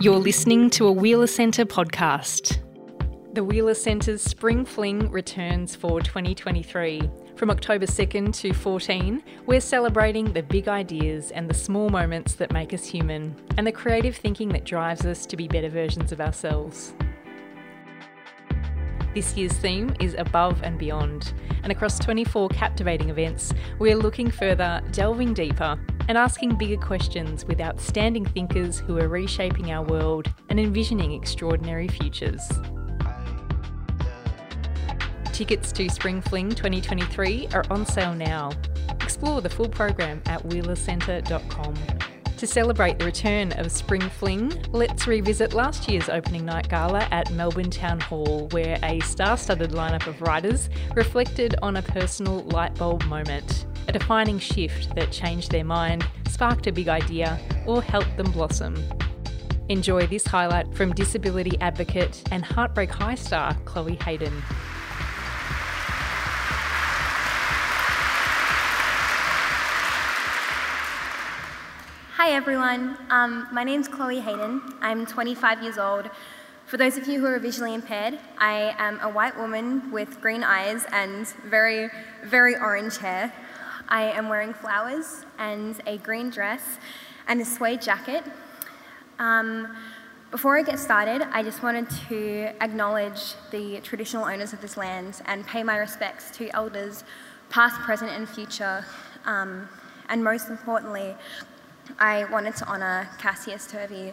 You're listening to a Wheeler Centre podcast. The Wheeler Centre's Spring Fling returns for 2023. From October 2nd to 14, we're celebrating the big ideas and the small moments that make us human, and the creative thinking that drives us to be better versions of ourselves. This year's theme is Above and Beyond, and across 24 captivating events, we're looking further, delving deeper, and asking bigger questions with outstanding thinkers who are reshaping our world and envisioning extraordinary futures. Tickets to Spring Fling 2023 are on sale now. Explore the full program at wheelercentre.com. To celebrate the return of Spring Fling, let's revisit last year's opening night gala at Melbourne Town Hall, where a star studded lineup of writers reflected on a personal lightbulb moment, a defining shift that changed their mind, sparked a big idea, or helped them blossom. Enjoy this highlight from disability advocate and Heartbreak High star Chloe Hayden. Hi everyone, um, my name's Chloe Hayden. I'm 25 years old. For those of you who are visually impaired, I am a white woman with green eyes and very, very orange hair. I am wearing flowers and a green dress and a suede jacket. Um, before I get started, I just wanted to acknowledge the traditional owners of this land and pay my respects to elders, past, present, and future. Um, and most importantly, I wanted to honour Cassius Turvey.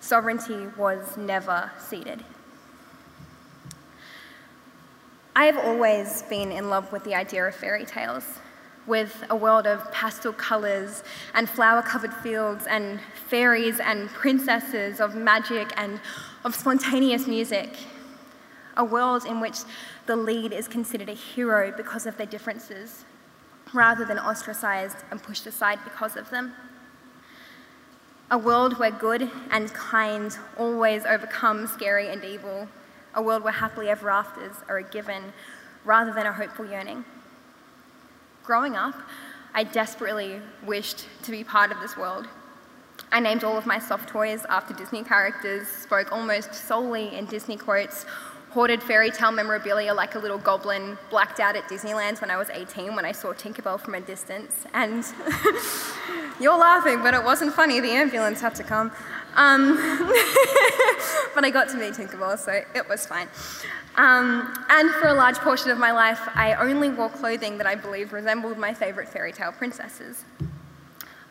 Sovereignty was never ceded. I have always been in love with the idea of fairy tales, with a world of pastel colours and flower covered fields and fairies and princesses, of magic and of spontaneous music. A world in which the lead is considered a hero because of their differences, rather than ostracised and pushed aside because of them. A world where good and kind always overcome scary and evil. A world where happily ever afters are a given rather than a hopeful yearning. Growing up, I desperately wished to be part of this world. I named all of my soft toys after Disney characters, spoke almost solely in Disney quotes, hoarded fairy tale memorabilia like a little goblin, blacked out at Disneyland when I was 18 when I saw Tinkerbell from a distance. And you're laughing, but it wasn't funny. The ambulance had to come. Um, but I got to meet Tinkerbell, so it was fine. Um, and for a large portion of my life, I only wore clothing that I believed resembled my favourite fairy tale princesses.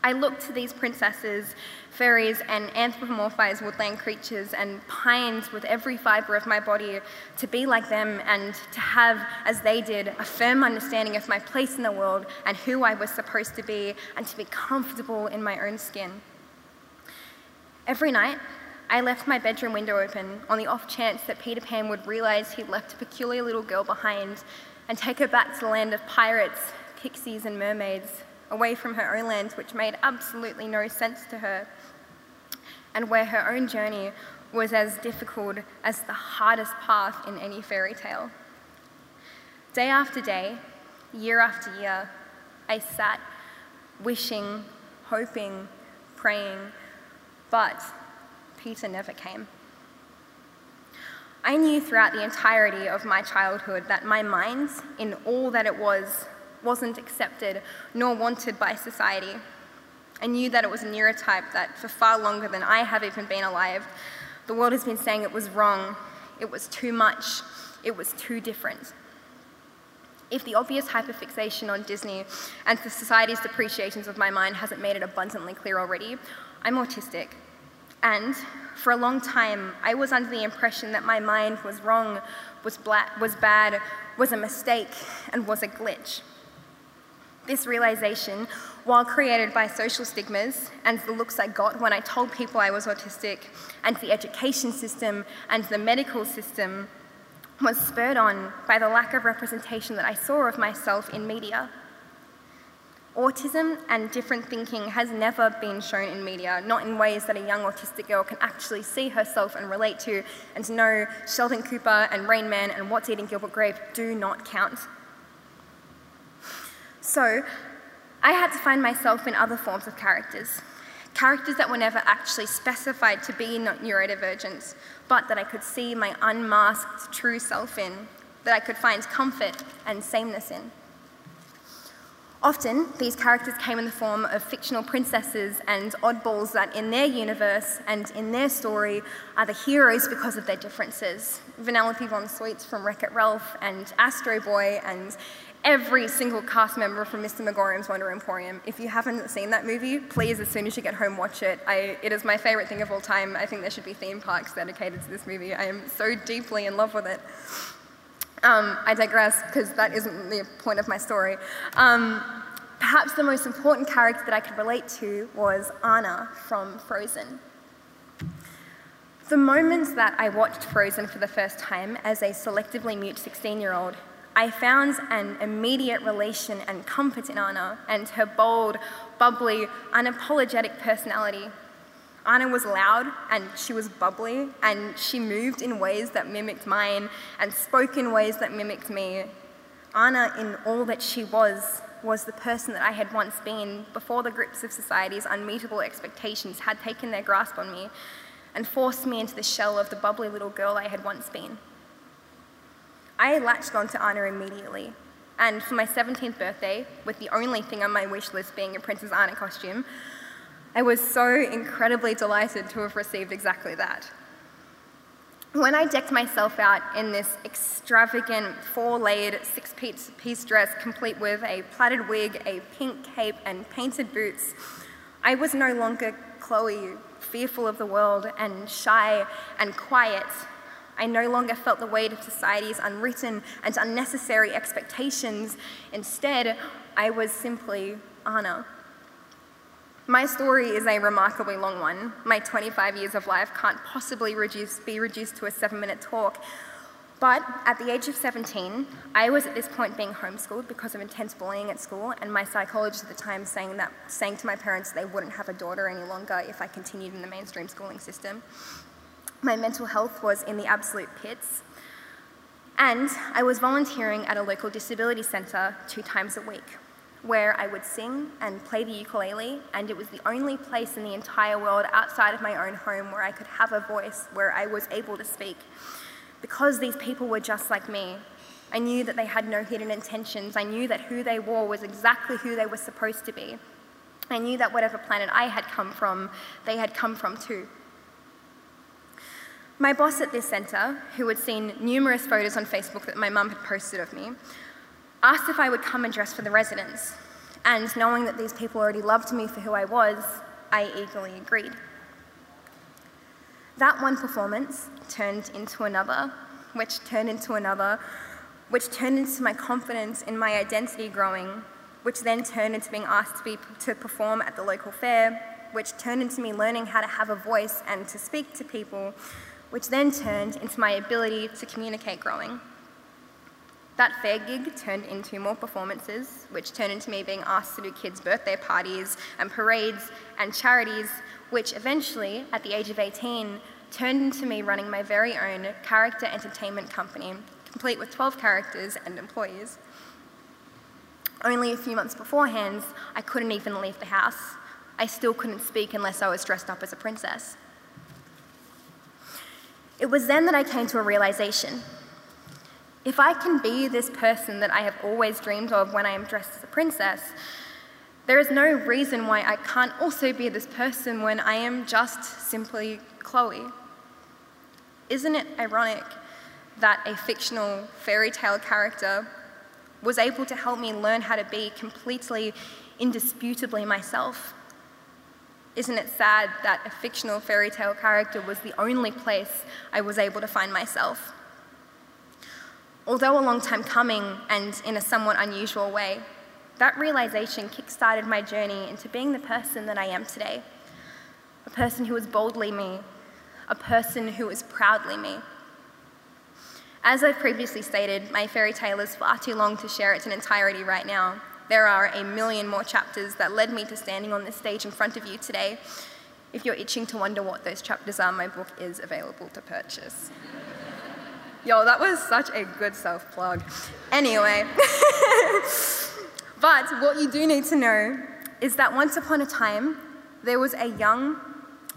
I looked to these princesses, fairies, and anthropomorphized woodland creatures and pined with every fibre of my body to be like them and to have, as they did, a firm understanding of my place in the world and who I was supposed to be and to be comfortable in my own skin. Every night, I left my bedroom window open on the off chance that Peter Pan would realize he'd left a peculiar little girl behind and take her back to the land of pirates, pixies, and mermaids away from her own land, which made absolutely no sense to her, and where her own journey was as difficult as the hardest path in any fairy tale. Day after day, year after year, I sat wishing, hoping, praying, but Peter never came. I knew throughout the entirety of my childhood that my mind, in all that it was, wasn't accepted nor wanted by society. I knew that it was a neurotype that, for far longer than I have even been alive, the world has been saying it was wrong, it was too much, it was too different. If the obvious hyperfixation on Disney and the society's depreciations of my mind hasn't made it abundantly clear already, I'm autistic. And for a long time, I was under the impression that my mind was wrong, was, black, was bad, was a mistake, and was a glitch. This realization, while created by social stigmas and the looks I got when I told people I was autistic, and the education system and the medical system, was spurred on by the lack of representation that I saw of myself in media. Autism and different thinking has never been shown in media, not in ways that a young autistic girl can actually see herself and relate to and know Sheldon Cooper and Rain Man and What's Eating Gilbert Grape do not count. So I had to find myself in other forms of characters Characters that were never actually specified to be neurodivergent, but that I could see my unmasked true self in, that I could find comfort and sameness in. Often, these characters came in the form of fictional princesses and oddballs that, in their universe and in their story, are the heroes because of their differences. Vanellope von Schweetz from Wreck It Ralph and Astro Boy and every single cast member from Mr. Magorium's Wonder Emporium. If you haven't seen that movie, please, as soon as you get home, watch it. I, it is my favorite thing of all time. I think there should be theme parks dedicated to this movie. I am so deeply in love with it. Um, I digress because that isn't the point of my story. Um, perhaps the most important character that I could relate to was Anna from Frozen. The moment that I watched Frozen for the first time as a selectively mute 16 year old, I found an immediate relation and comfort in Anna and her bold, bubbly, unapologetic personality. Anna was loud and she was bubbly and she moved in ways that mimicked mine and spoke in ways that mimicked me. Anna, in all that she was, was the person that I had once been before the grips of society's unmeetable expectations had taken their grasp on me and forced me into the shell of the bubbly little girl I had once been. I latched onto Anna immediately, and for my 17th birthday, with the only thing on my wish list being a Princess Anna costume, I was so incredibly delighted to have received exactly that. When I decked myself out in this extravagant four layered six piece dress, complete with a plaited wig, a pink cape, and painted boots, I was no longer Chloe, fearful of the world and shy and quiet. I no longer felt the weight of society's unwritten and unnecessary expectations. Instead, I was simply Anna. My story is a remarkably long one. My 25 years of life can't possibly reduce, be reduced to a seven minute talk. But at the age of 17, I was at this point being homeschooled because of intense bullying at school, and my psychologist at the time saying that, saying to my parents they wouldn't have a daughter any longer if I continued in the mainstream schooling system. My mental health was in the absolute pits, and I was volunteering at a local disability centre two times a week where I would sing and play the ukulele, and it was the only place in the entire world outside of my own home where I could have a voice, where I was able to speak. Because these people were just like me, I knew that they had no hidden intentions. I knew that who they were was exactly who they were supposed to be. I knew that whatever planet I had come from, they had come from too. My boss at this centre, who had seen numerous photos on Facebook that my mum had posted of me, asked if I would come and dress for the residents, and knowing that these people already loved me for who I was, I eagerly agreed. That one performance turned into another, which turned into another, which turned into my confidence in my identity growing, which then turned into being asked to, be, to perform at the local fair, which turned into me learning how to have a voice and to speak to people, which then turned into my ability to communicate growing. That fair gig turned into more performances, which turned into me being asked to do kids' birthday parties and parades and charities, which eventually, at the age of 18, turned into me running my very own character entertainment company, complete with 12 characters and employees. Only a few months beforehand, I couldn't even leave the house. I still couldn't speak unless I was dressed up as a princess. It was then that I came to a realization if I can be this person that I have always dreamed of when I am dressed as a princess, there is no reason why I can't also be this person when I am just simply Chloe. Isn't it ironic that a fictional fairy tale character was able to help me learn how to be completely, indisputably myself? Isn't it sad that a fictional fairy tale character was the only place I was able to find myself? Although a long time coming and in a somewhat unusual way, that realization kick-started my journey into being the person that I am today. A person who is boldly me, a person who is proudly me. As I've previously stated, my fairy tale is far too long to share its entirety right now. There are a million more chapters that led me to standing on this stage in front of you today. If you're itching to wonder what those chapters are, my book is available to purchase. Yo, that was such a good self plug. Anyway, but what you do need to know is that once upon a time, there was a young,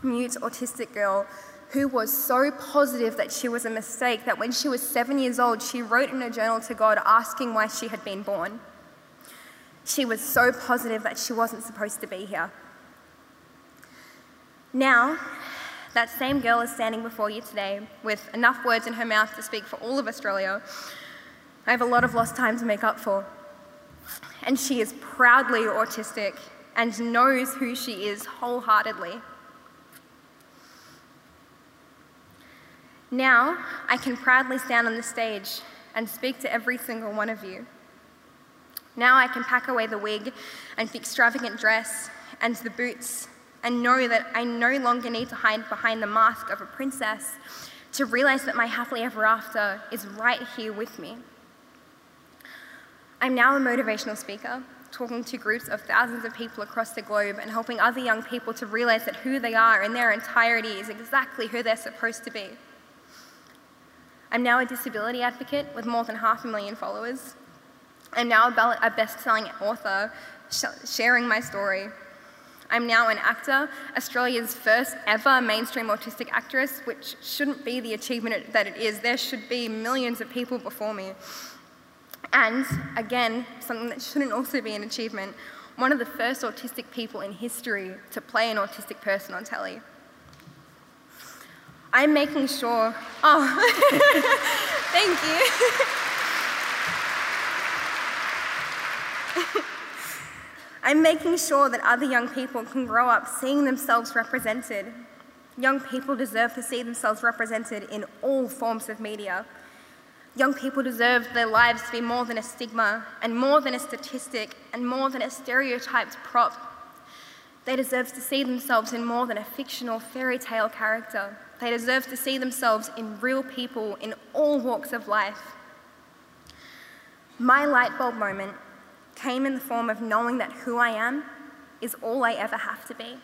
mute, autistic girl who was so positive that she was a mistake that when she was seven years old, she wrote in a journal to God asking why she had been born. She was so positive that she wasn't supposed to be here. Now, that same girl is standing before you today with enough words in her mouth to speak for all of Australia. I have a lot of lost time to make up for. And she is proudly autistic and knows who she is wholeheartedly. Now, I can proudly stand on the stage and speak to every single one of you. Now I can pack away the wig and the extravagant dress and the boots and know that I no longer need to hide behind the mask of a princess to realize that my happily ever after is right here with me. I'm now a motivational speaker, talking to groups of thousands of people across the globe and helping other young people to realize that who they are in their entirety is exactly who they're supposed to be. I'm now a disability advocate with more than half a million followers. I'm now a best selling author sharing my story I'm now an actor, Australia's first ever mainstream autistic actress, which shouldn't be the achievement that it is. There should be millions of people before me. And again, something that shouldn't also be an achievement, one of the first autistic people in history to play an autistic person on telly. I'm making sure, oh, thank you. I'm making sure that other young people can grow up seeing themselves represented. Young people deserve to see themselves represented in all forms of media. Young people deserve their lives to be more than a stigma and more than a statistic and more than a stereotyped prop. They deserve to see themselves in more than a fictional fairy tale character. They deserve to see themselves in real people in all walks of life. My light bulb moment came in the form of knowing that who I am is all I ever have to be.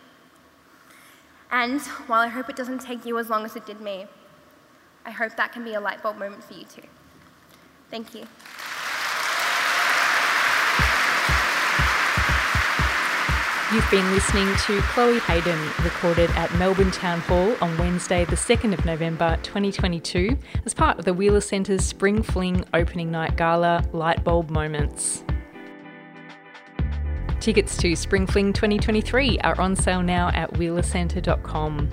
And while I hope it doesn't take you as long as it did me, I hope that can be a light bulb moment for you too. Thank you. You've been listening to Chloe Hayden, recorded at Melbourne Town Hall on Wednesday, the 2nd of November 2022, as part of the Wheeler Centre's Spring Fling opening night gala Lightbulb Moments. Tickets to Spring Fling 2023 are on sale now at wheelercentre.com.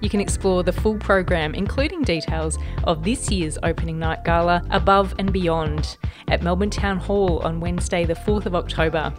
You can explore the full program, including details of this year's opening night gala, Above and Beyond, at Melbourne Town Hall on Wednesday, the 4th of October.